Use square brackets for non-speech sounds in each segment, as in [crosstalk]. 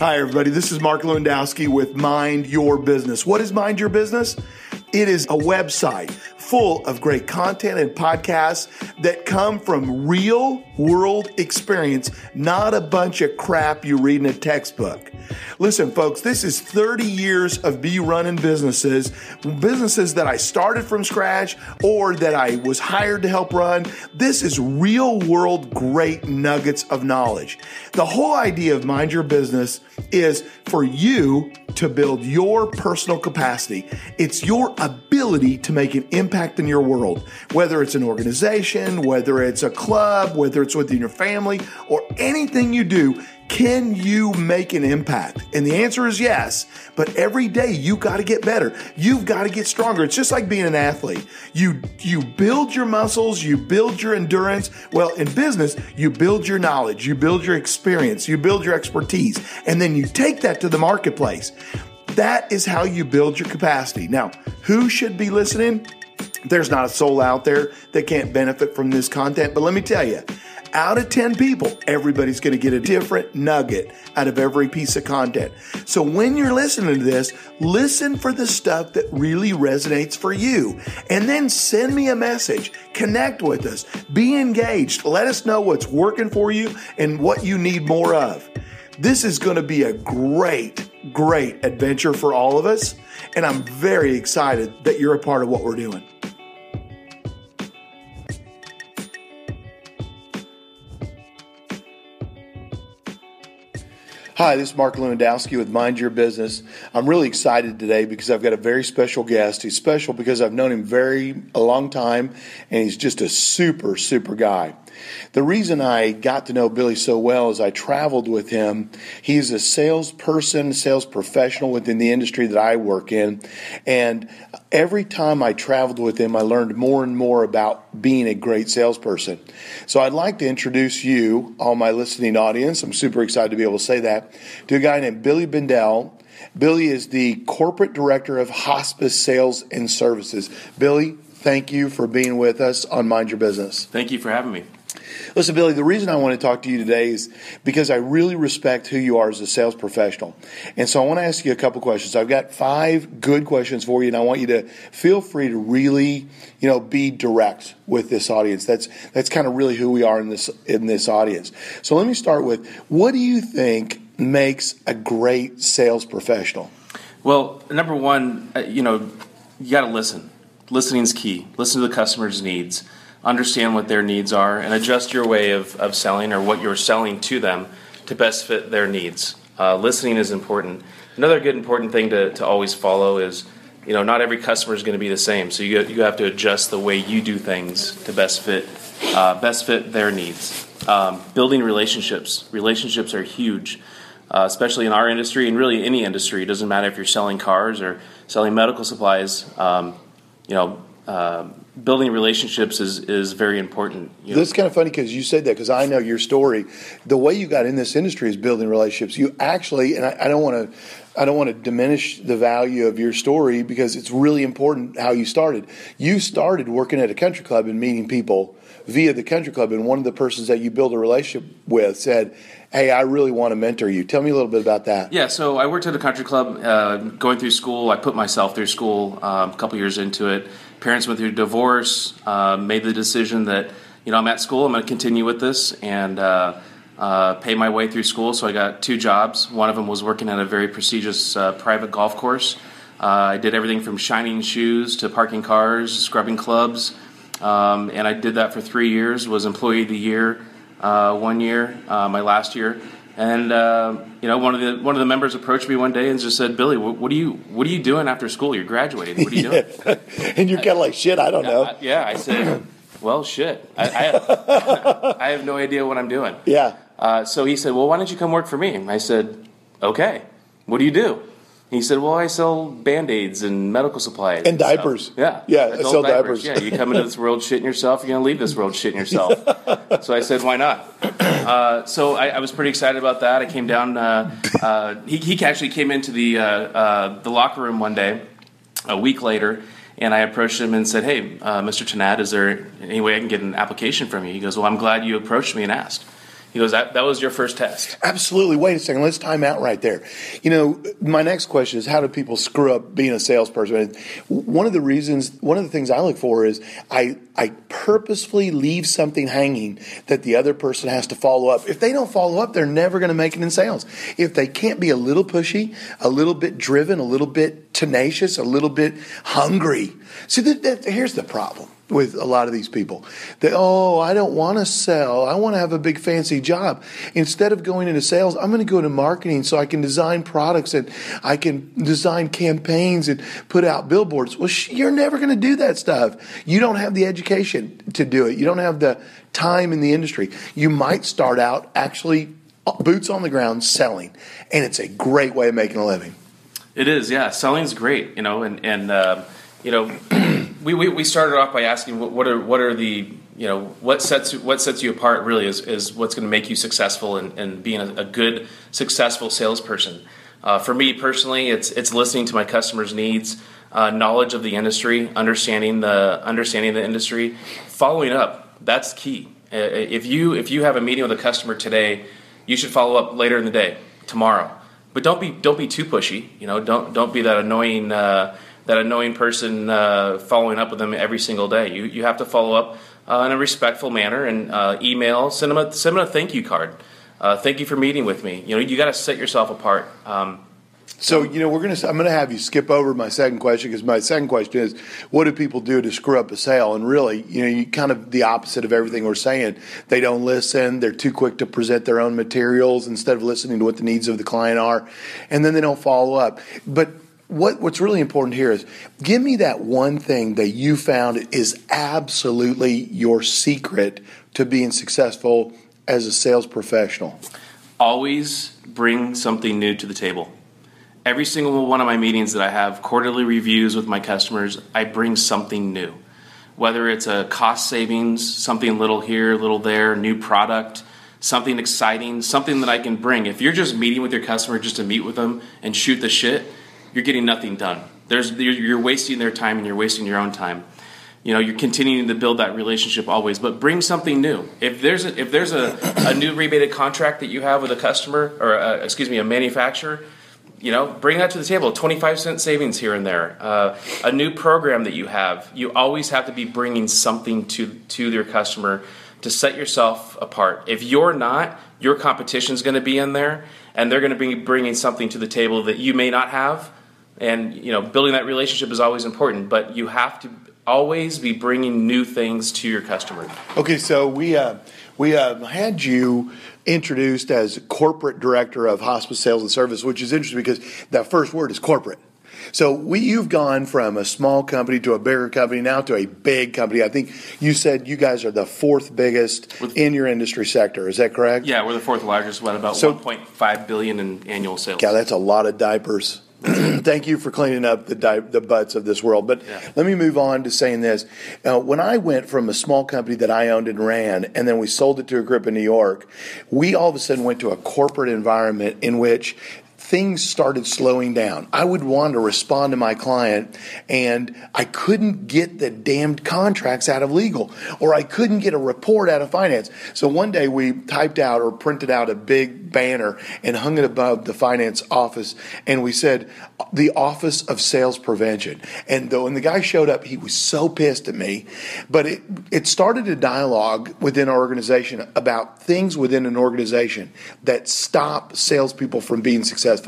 Hi, everybody. This is Mark Lewandowski with Mind Your Business. What is Mind Your Business? It is a website full of great content and podcasts that come from real world experience, not a bunch of crap you read in a textbook. Listen, folks, this is 30 years of me running businesses, businesses that I started from scratch or that I was hired to help run. This is real world great nuggets of knowledge. The whole idea of Mind Your Business is for you to build your personal capacity. It's your ability to make an impact in your world, whether it's an organization, whether it's a club, whether it's within your family, or anything you do. Can you make an impact? And the answer is yes. But every day you got to get better. You've got to get stronger. It's just like being an athlete. You you build your muscles, you build your endurance. Well, in business, you build your knowledge, you build your experience, you build your expertise, and then you take that to the marketplace. That is how you build your capacity. Now, who should be listening? There's not a soul out there that can't benefit from this content, but let me tell you, out of 10 people, everybody's going to get a different nugget out of every piece of content. So when you're listening to this, listen for the stuff that really resonates for you. And then send me a message. Connect with us. Be engaged. Let us know what's working for you and what you need more of. This is going to be a great, great adventure for all of us. And I'm very excited that you're a part of what we're doing. Hi, this is Mark Lewandowski with Mind Your Business. I'm really excited today because I've got a very special guest. He's special because I've known him very a long time and he's just a super super guy. The reason I got to know Billy so well is I traveled with him. He's a salesperson, sales professional within the industry that I work in. And every time I traveled with him, I learned more and more about being a great salesperson. So I'd like to introduce you, all my listening audience. I'm super excited to be able to say that, to a guy named Billy Bendel. Billy is the corporate director of hospice sales and services. Billy, thank you for being with us on Mind Your Business. Thank you for having me. Listen, Billy, the reason I want to talk to you today is because I really respect who you are as a sales professional. And so I want to ask you a couple questions. I've got five good questions for you, and I want you to feel free to really, you know, be direct with this audience. That's that's kind of really who we are in this in this audience. So let me start with what do you think makes a great sales professional? Well, number one, uh, you know, you got to listen. Listening is key. Listen to the customer's needs understand what their needs are, and adjust your way of, of selling or what you're selling to them to best fit their needs. Uh, listening is important. Another good important thing to, to always follow is, you know, not every customer is going to be the same. So you, you have to adjust the way you do things to best fit uh, best fit their needs. Um, building relationships. Relationships are huge, uh, especially in our industry and really any industry. It doesn't matter if you're selling cars or selling medical supplies. Um, you know, uh, building relationships is is very important. You know? This is kind of funny because you said that because I know your story. The way you got in this industry is building relationships. You actually, and I, I don't want to. I don't want to diminish the value of your story because it's really important how you started. You started working at a country club and meeting people via the country club, and one of the persons that you build a relationship with said, "Hey, I really want to mentor you." Tell me a little bit about that. Yeah, so I worked at a country club, uh, going through school. I put myself through school um, a couple years into it parents went through divorce, uh, made the decision that you know I'm at school, I'm going to continue with this and uh, uh, pay my way through school. So I got two jobs. One of them was working at a very prestigious uh, private golf course. Uh, I did everything from shining shoes to parking cars, scrubbing clubs, um, and I did that for three years. Was employee of the year uh, one year, my last year. And uh, you know, one of the one of the members approached me one day and just said, "Billy, what, what are you what are you doing after school? You're graduating. What are you doing?" [laughs] and you're kind of like, "Shit, I don't know." I, yeah, I said, "Well, shit, I, I, have, [laughs] I, have, no idea what I'm doing." Yeah. Uh, so he said, "Well, why don't you come work for me?" I said, "Okay. What do you do?" He said, "Well, I sell band aids and medical supplies and, diapers. Stuff. Yeah, yeah, I sell diapers. diapers. Yeah, you come into this world shitting yourself. You're gonna leave this world shitting [laughs] yourself. so I said, why not? Uh, so I, I, was pretty excited about that. I came down. Uh, uh, he, he, actually came into the uh, uh, the locker room one day, a week later, and I approached him and said, "Hey, uh, Mr. Tanat, is there any way I can get an application from you?" He goes, "Well, I'm glad you approached me and asked." He goes, that, that was your first test. Absolutely. Wait a second. Let's time out right there. You know, my next question is how do people screw up being a salesperson? One of the reasons, one of the things I look for is I, I purposefully leave something hanging that the other person has to follow up. If they don't follow up, they're never going to make it in sales. If they can't be a little pushy, a little bit driven, a little bit tenacious, a little bit hungry. See, that, that, here's the problem with a lot of these people. They, oh, I don't want to sell. I want to have a big fancy job. Instead of going into sales, I'm going to go into marketing so I can design products and I can design campaigns and put out billboards. Well, sh- you're never going to do that stuff. You don't have the education to do it. You don't have the time in the industry. You might start out actually uh, boots on the ground selling, and it's a great way of making a living. It is, yeah. Selling's great, you know, and and uh, you know [clears throat] we, we, we started off by asking what, what, are what are the you know what sets what sets you apart really is, is what's going to make you successful and, and being a, a good successful salesperson. Uh, for me personally, it's it's listening to my customers' needs, uh, knowledge of the industry, understanding the understanding the industry, following up. That's key. Uh, if you if you have a meeting with a customer today, you should follow up later in the day, tomorrow. But don't be don't be too pushy. You know, don't don't be that annoying uh, that annoying person uh, following up with them every single day. You, you have to follow up uh, in a respectful manner and uh, email, send them, a, send them a thank you card. Uh, thank you for meeting with me. You know, you got to set yourself apart. Um, so you know we're gonna. I'm gonna have you skip over my second question because my second question is, what do people do to screw up a sale? And really, you know, you kind of the opposite of everything we're saying. They don't listen. They're too quick to present their own materials instead of listening to what the needs of the client are, and then they don't follow up. But what, what's really important here is give me that one thing that you found is absolutely your secret to being successful as a sales professional. Always bring something new to the table. Every single one of my meetings that I have, quarterly reviews with my customers, I bring something new. Whether it's a cost savings, something little here, little there, new product, something exciting, something that I can bring. If you're just meeting with your customer just to meet with them and shoot the shit, you're getting nothing done. There's you're wasting their time and you're wasting your own time. You know, you're continuing to build that relationship always, but bring something new. If there's a, if there's a, a new rebated contract that you have with a customer or a, excuse me a manufacturer, you know, bring that to the table. 25 cent savings here and there. Uh, a new program that you have. You always have to be bringing something to to your customer to set yourself apart. If you're not, your competition is going to be in there, and they're going to be bringing something to the table that you may not have and you know building that relationship is always important but you have to always be bringing new things to your customer okay so we uh, we uh, had you introduced as corporate director of hospice sales and service which is interesting because that first word is corporate so we, you've gone from a small company to a bigger company now to a big company. I think you said you guys are the fourth biggest With, in your industry sector. Is that correct? Yeah, we're the fourth largest. What about so, 1.5 billion in annual sales? Yeah, that's a lot of diapers. [clears throat] thank you for cleaning up the di- the butts of this world. But yeah. let me move on to saying this. Uh, when I went from a small company that I owned and ran, and then we sold it to a group in New York, we all of a sudden went to a corporate environment in which things started slowing down. I would want to respond to my client and I couldn't get the damned contracts out of legal or I couldn't get a report out of finance. So one day we typed out or printed out a big banner and hung it above the finance office and we said, the Office of Sales Prevention. And though when the guy showed up, he was so pissed at me. But it, it started a dialogue within our organization about things within an organization that stop salespeople from being successful.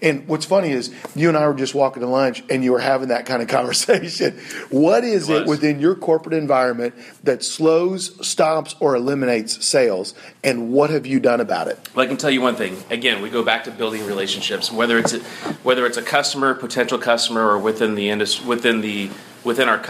And what's funny is you and I were just walking to lunch and you were having that kind of [laughs] conversation. What is it, it within your corporate environment that slows, stops, or eliminates sales? And what have you done about it? Well, I can tell you one thing. Again, we go back to building relationships, whether it's a, whether it's a customer, potential customer, or within the industry, within the within our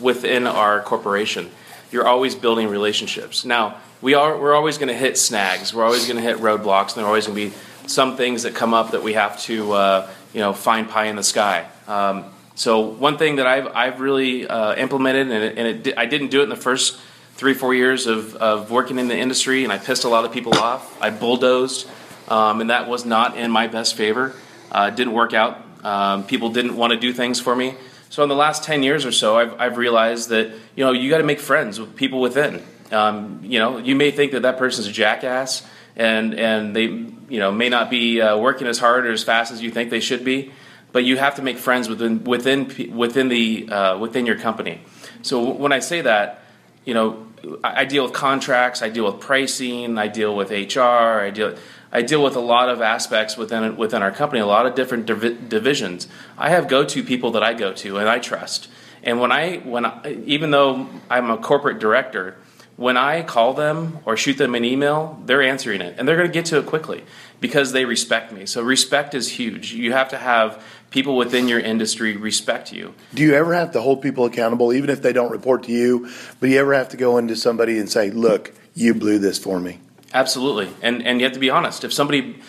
within our corporation. You're always building relationships. Now, we are we're always going to hit snags. We're always going to hit roadblocks, and there are always going to be some things that come up that we have to uh, you know find pie in the sky. Um, so one thing that I've I've really uh, implemented, and, it, and it, I didn't do it in the first three four years of, of working in the industry, and I pissed a lot of people off. I bulldozed, um, and that was not in my best favor. Uh, didn't work out. Um, people didn't want to do things for me. So in the last 10 years or so, I've, I've realized that, you know, you got to make friends with people within. Um, you know, you may think that that person's a jackass, and and they you know may not be uh, working as hard or as fast as you think they should be, but you have to make friends within within within the uh, within your company. So when I say that, you know, I deal with contracts, I deal with pricing, I deal with HR, I deal I deal with a lot of aspects within within our company, a lot of different div- divisions. I have go to people that I go to and I trust. And when I when I, even though I'm a corporate director, when I call them or shoot them an email, they're answering it and they're going to get to it quickly because they respect me. So respect is huge. You have to have people within your industry respect you. Do you ever have to hold people accountable, even if they don't report to you? But do you ever have to go into somebody and say, "Look, you blew this for me." Absolutely, and and you have to be honest. If somebody,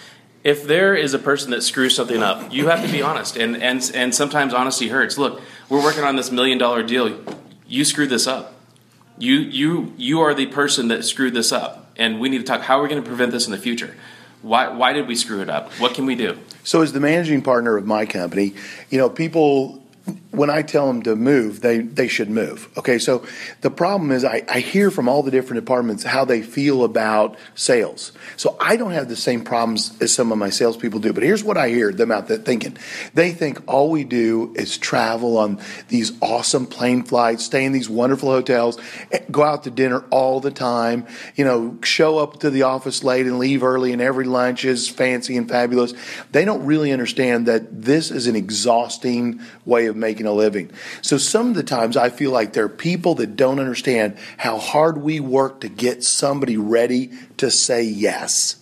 if there is a person that screws something up, you have to be honest. And and and sometimes honesty hurts. Look, we're working on this million dollar deal. You screwed this up. You you you are the person that screwed this up, and we need to talk. How are we going to prevent this in the future? Why, why did we screw it up? What can we do? So, as the managing partner of my company, you know, people when I tell them to move, they, they should move. Okay, so the problem is I, I hear from all the different departments how they feel about sales. So I don't have the same problems as some of my salespeople do. But here's what I hear them out there thinking. They think all we do is travel on these awesome plane flights, stay in these wonderful hotels, eh, go out to dinner all the time, you know, show up to the office late and leave early and every lunch is fancy and fabulous. They don't really understand that this is an exhausting way of making a living. So some of the times I feel like there are people that don't understand how hard we work to get somebody ready to say yes.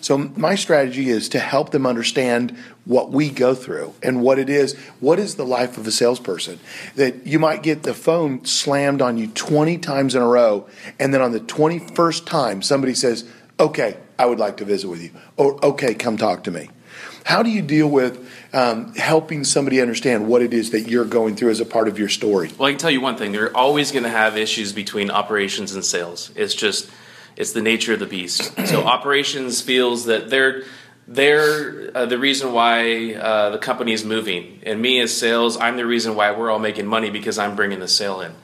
So my strategy is to help them understand what we go through and what it is. What is the life of a salesperson? That you might get the phone slammed on you 20 times in a row, and then on the 21st time, somebody says, Okay, I would like to visit with you. Or, okay, come talk to me. How do you deal with um, helping somebody understand what it is that you're going through as a part of your story? Well, I can tell you one thing: they're always going to have issues between operations and sales. It's just it's the nature of the beast. [clears throat] So operations feels that they're they're uh, the reason why uh, the company is moving, and me as sales, I'm the reason why we're all making money because I'm bringing the sale in.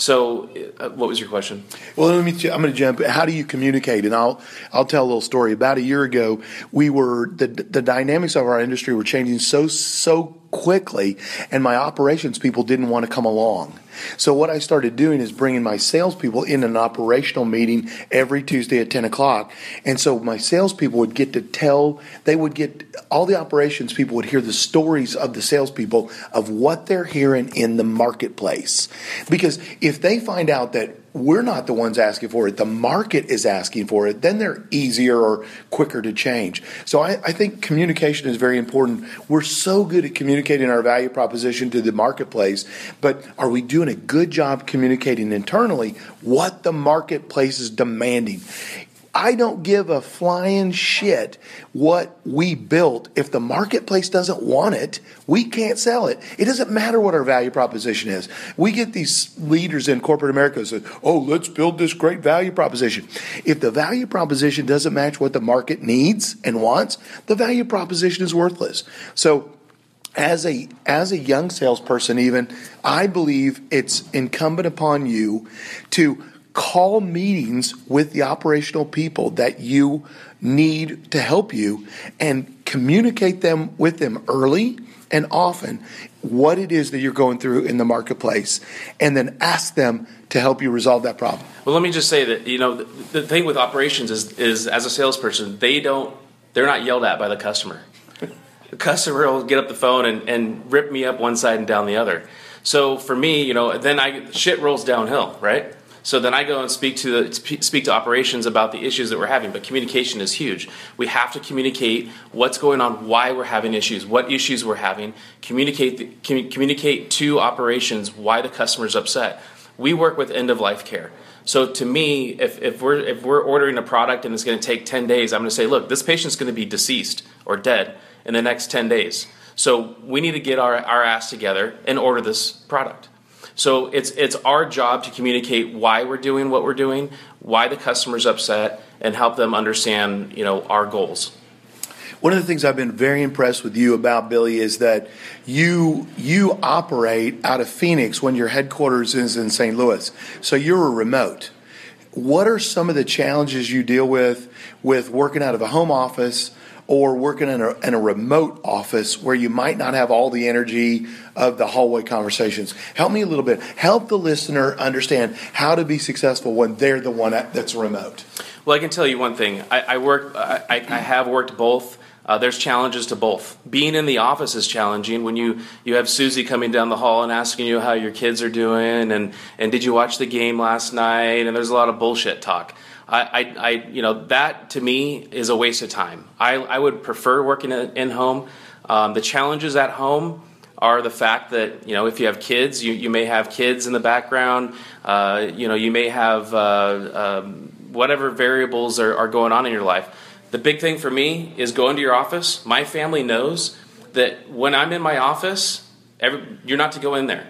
So, uh, what was your question? Well, let me. I'm going to jump. How do you communicate? And I'll I'll tell a little story. About a year ago, we were the the dynamics of our industry were changing so so quickly, and my operations people didn't want to come along. So what I started doing is bringing my salespeople in an operational meeting every Tuesday at 10 o'clock. And so my salespeople would get to tell, they would get, all the operations people would hear the stories of the salespeople of what they're hearing in the marketplace. Because if they find out that we're not the ones asking for it. The market is asking for it. Then they're easier or quicker to change. So I, I, think communication is very important. We're so good at communicating our value proposition to the marketplace, but are we doing a good job communicating internally what the marketplace is demanding? I don't give a flying shit what we built. If the marketplace doesn't want it, we can't sell it. It doesn't matter what our value proposition is. We get these leaders in corporate America who say, oh, let's build this great value proposition. If the value proposition doesn't match what the market needs and wants, the value proposition is worthless. So as a as a young salesperson even i believe it's incumbent upon you to call meetings with the operational people that you need to help you and communicate them with them early and often what it is that you're going through in the marketplace and then ask them to help you resolve that problem. Well, let me just say that you know the, the thing with operations is is as a salesperson, they don't they're not yelled at by the customer. The customer will get up the phone and, and rip me up one side and down the other. So for me, you know, then I shit rolls downhill, right? So then I go and speak to the, speak to operations about the issues that we're having. But communication is huge. We have to communicate what's going on, why we're having issues, what issues we're having. Communicate the, communicate to operations why the customer's upset. We work with end of life care. So to me, if, if we're if we're ordering a product and it's going to take ten days, I'm going to say, look, this patient's going to be deceased or dead in the next ten days. So we need to get our, our ass together and order this product. So it's it's our job to communicate why we're doing what we're doing, why the customer's upset, and help them understand you know our goals. One of the things I've been very impressed with you about Billy is that you you operate out of Phoenix when your headquarters is in St. Louis. So you're a remote. what are some of the challenges you deal with with working out of a home office or working in a, in a remote office where you might not have all the energy of the hallway conversations? Help me a little bit. Help the listener understand how to be successful when they're the one that's remote. Well, I can tell you one thing. I, I work. I, I have worked both. Uh, there's challenges to both. Being in the office is challenging when you, you have Susie coming down the hall and asking you how your kids are doing and, and did you watch the game last night and there's a lot of bullshit talk. I, I, I you know that to me is a waste of time. I, I would prefer working in home. Um, the challenges at home are the fact that you know if you have kids, you, you may have kids in the background. Uh, you know you may have uh, um, whatever variables are, are going on in your life the big thing for me is going to your office. My family knows that when I'm in my office, every, you're not to go in there.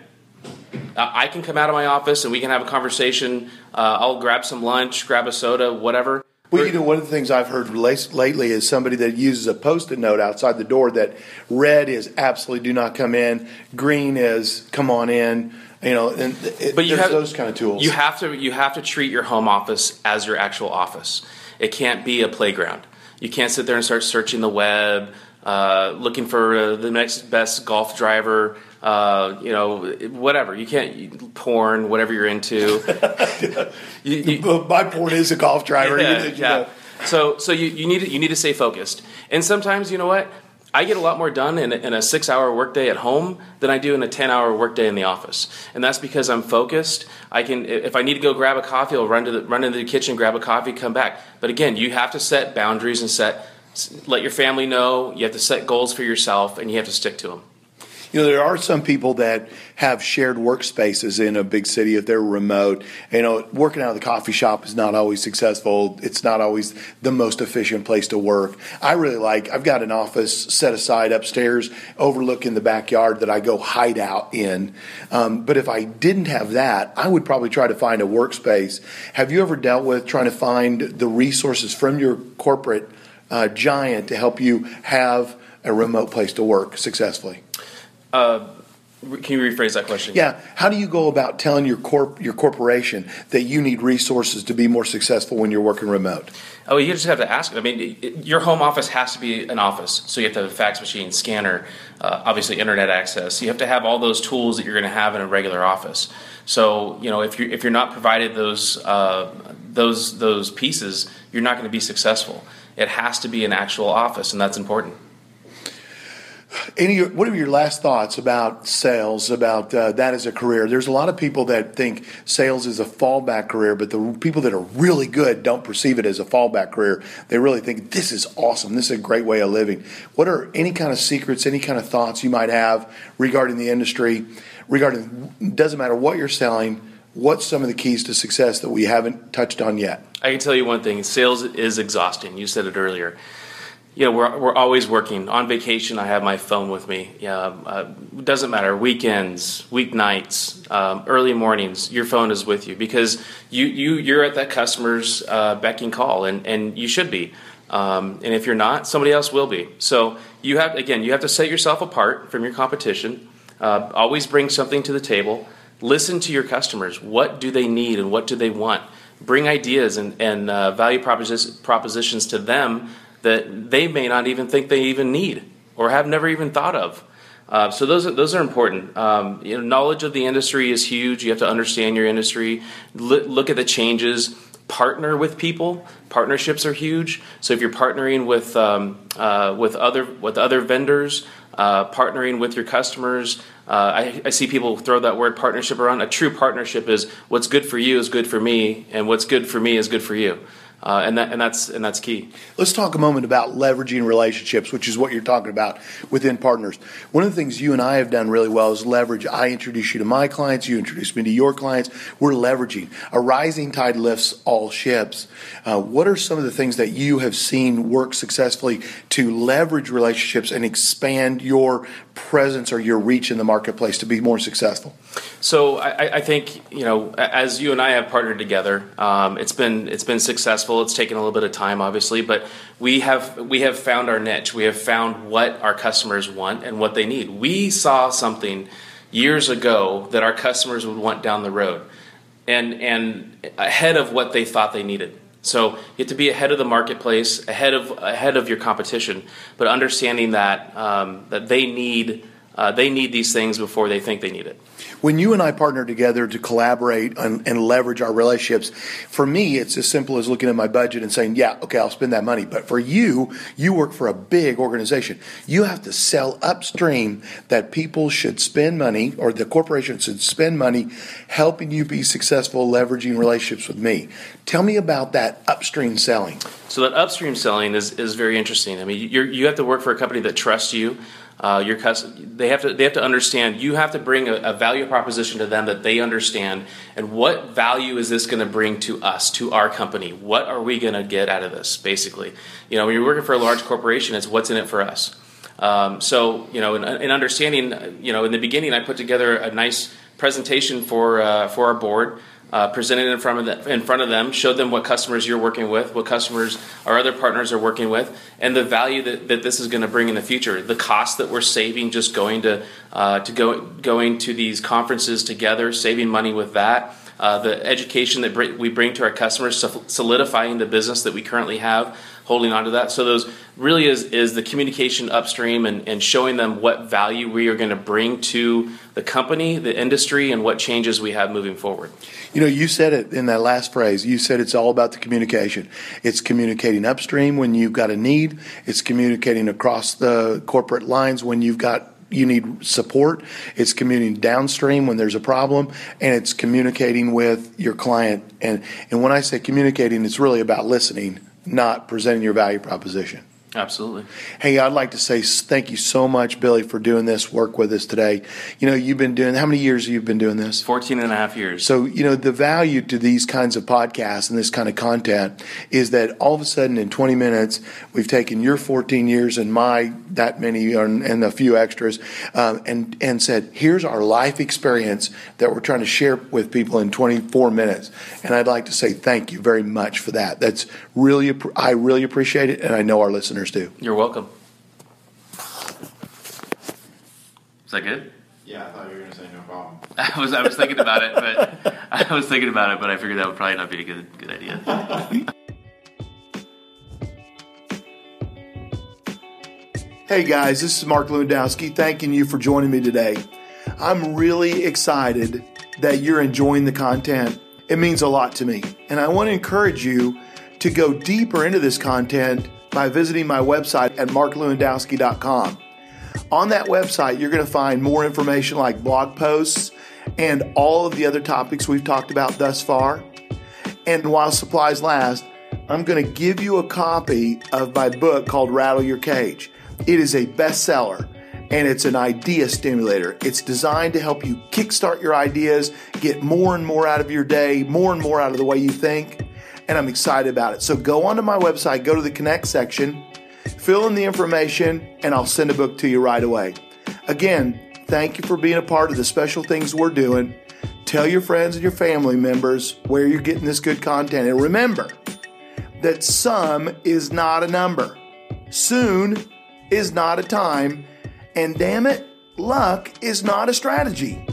I can come out of my office and we can have a conversation. Uh, I'll grab some lunch, grab a soda, whatever. Well, you know, one of the things I've heard lately is somebody that uses a post-it note outside the door that red is absolutely do not come in, green is come on in. You know, and it, but you have those kind of tools. You have to you have to treat your home office as your actual office. It can't be a playground. You can't sit there and start searching the web, uh, looking for uh, the next best golf driver. Uh, you know, whatever. You can't porn, whatever you're into. [laughs] you, you, [laughs] My porn is a golf driver. Yeah, you, yeah. So, so you, you need to, you need to stay focused. And sometimes, you know what? I get a lot more done in a, in a six hour workday at home than I do in a 10 hour workday in the office. And that's because I'm focused. I can, if I need to go grab a coffee, I'll run, to the, run into the kitchen, grab a coffee, come back. But again, you have to set boundaries and set, let your family know. You have to set goals for yourself and you have to stick to them. You know, there are some people that have shared workspaces in a big city if they're remote. You know, working out of the coffee shop is not always successful. It's not always the most efficient place to work. I really like, I've got an office set aside upstairs overlooking the backyard that I go hide out in. Um, but if I didn't have that, I would probably try to find a workspace. Have you ever dealt with trying to find the resources from your corporate uh, giant to help you have a remote place to work successfully? Uh, can you rephrase that question? Yeah. How do you go about telling your corp your corporation that you need resources to be more successful when you're working remote? Oh, you just have to ask. I mean, your home office has to be an office, so you have to have a fax machine, scanner, uh, obviously internet access. You have to have all those tools that you're going to have in a regular office. So, you know, if you're if you're not provided those uh, those those pieces, you're not going to be successful. It has to be an actual office, and that's important. Any, what are your last thoughts about sales, about uh, that as a career? There's a lot of people that think sales is a fallback career, but the people that are really good don't perceive it as a fallback career. They really think this is awesome. This is a great way of living. What are any kind of secrets, any kind of thoughts you might have regarding the industry? Regarding, doesn't matter what you're selling, what's some of the keys to success that we haven't touched on yet? I can tell you one thing sales is exhausting. You said it earlier you know, we're, we're always working. On vacation, I have my phone with me. Yeah, uh, doesn't matter. Weekends, weeknights, um, early mornings, your phone is with you because you, you, you're at that customer's uh, beck and call, and, and you should be. Um, and if you're not, somebody else will be. So you have, again, you have to set yourself apart from your competition. Uh, always bring something to the table. Listen to your customers. What do they need and what do they want? Bring ideas and, and uh, value propositions to them that they may not even think they even need or have never even thought of. Uh, so those are, those are important. Um, you know, knowledge of the industry is huge. You have to understand your industry. L- look at the changes. Partner with people. Partnerships are huge. So if you're partnering with um, uh, with other with other vendors, uh, partnering with your customers. Uh, I, I, see people throw that word partnership around. A true partnership is what's good for you is good for me, and what's good for me is good for you. Uh, and that and that's and that's key. Let's talk a moment about leveraging relationships, which is what you're talking about within partners. One of the things you and I have done really well is leverage. I introduce you to my clients, you introduce me to your clients. We're leveraging. A rising tide lifts all ships. Uh, what are some of the things that you have seen work successfully to leverage relationships and expand your presence or your reach in the marketplace to be more successful? So I, I think you know, as you and I have partnered together, um, it's been it's been successful. It's taken a little bit of time, obviously, but we have we have found our niche. We have found what our customers want and what they need. We saw something years ago that our customers would want down the road and and ahead of what they thought they needed. So you have to be ahead of the marketplace, ahead of ahead of your competition, but understanding that um, that they need uh, they need these things before they think they need it. When you and I partner together to collaborate and, and, leverage our relationships, for me, it's as simple as looking at my budget and saying, yeah, okay, I'll spend that money. But for you, you work for a big organization. You have to sell upstream that people should spend money or the corporation should spend money helping you be successful leveraging relationships with me. Tell me about that upstream selling. So that upstream selling is, is very interesting. I mean, you you have to work for a company that trusts you uh, your they have to they have to understand you have to bring a, a, value proposition to them that they understand. And what value is this going to bring to us to our company? What are we going to get out of this basically? You know when you're working for a large corporation it's what's in it for us. Um, so you know in, in, understanding you know in the beginning i put together a nice presentation for uh, for our board uh, presented in front of them, in front of them, showed them what customers you're working with, what customers our other partners are working with, and the value that, that this is going to bring in the future. The cost that we're saving just going to uh, to go going to these conferences together, saving money with that. Uh, the education that we bring to our customers, solidifying the business that we currently have, holding on to that. So those really is is the communication upstream and, and showing them what value we are going to bring to the company, the industry, and what changes we have moving forward. You know, you said it in that last phrase. You said it's all about the communication. It's communicating upstream when you've got a need. It's communicating across the corporate lines when you've got you need support. It's communicating downstream when there's a problem, and it's communicating with your client. And and when I say communicating, it's really about listening not presenting your value proposition. Absolutely. Hey, I'd like to say thank you so much, Billy, for doing this work with us today. You know, you've been doing, how many years have you been doing this? 14 and a half years. So, you know, the value to these kinds of podcasts and this kind of content is that all of a sudden in 20 minutes, we've taken your 14 years and my that many and, a few extras um, and, and said, here's our life experience that we're trying to share with people in 24 minutes. And I'd like to say thank you very much for that. That's really, I really appreciate it. And I know our listeners listeners do. You're welcome. Is that good? Yeah, I thought you were going to say no problem. [laughs] I was I was thinking about it, but [laughs] I was thinking about it, but I figured that would probably not be a good good idea. [laughs] hey guys, this is Mark Lewandowski thanking you for joining me today. I'm really excited that you're enjoying the content. It means a lot to me, and I want to encourage you to go deeper into this content by visiting my website at marklewandowski.com. On that website, you're going to find more information like blog posts and all of the other topics we've talked about thus far. And while supplies last, I'm going to give you a copy of my book called Rattle Your Cage. It is a bestseller and it's an idea stimulator. It's designed to help you kickstart your ideas, get more and more out of your day, more and more out of the way you think and I'm excited about it. So go onto my website, go to the Connect section, fill in the information, and I'll send a book to you right away. Again, thank you for being a part of the special things we're doing. Tell your friends and your family members where you're getting this good content. And remember that some is not a number, soon is not a time, and damn it, luck is not a strategy.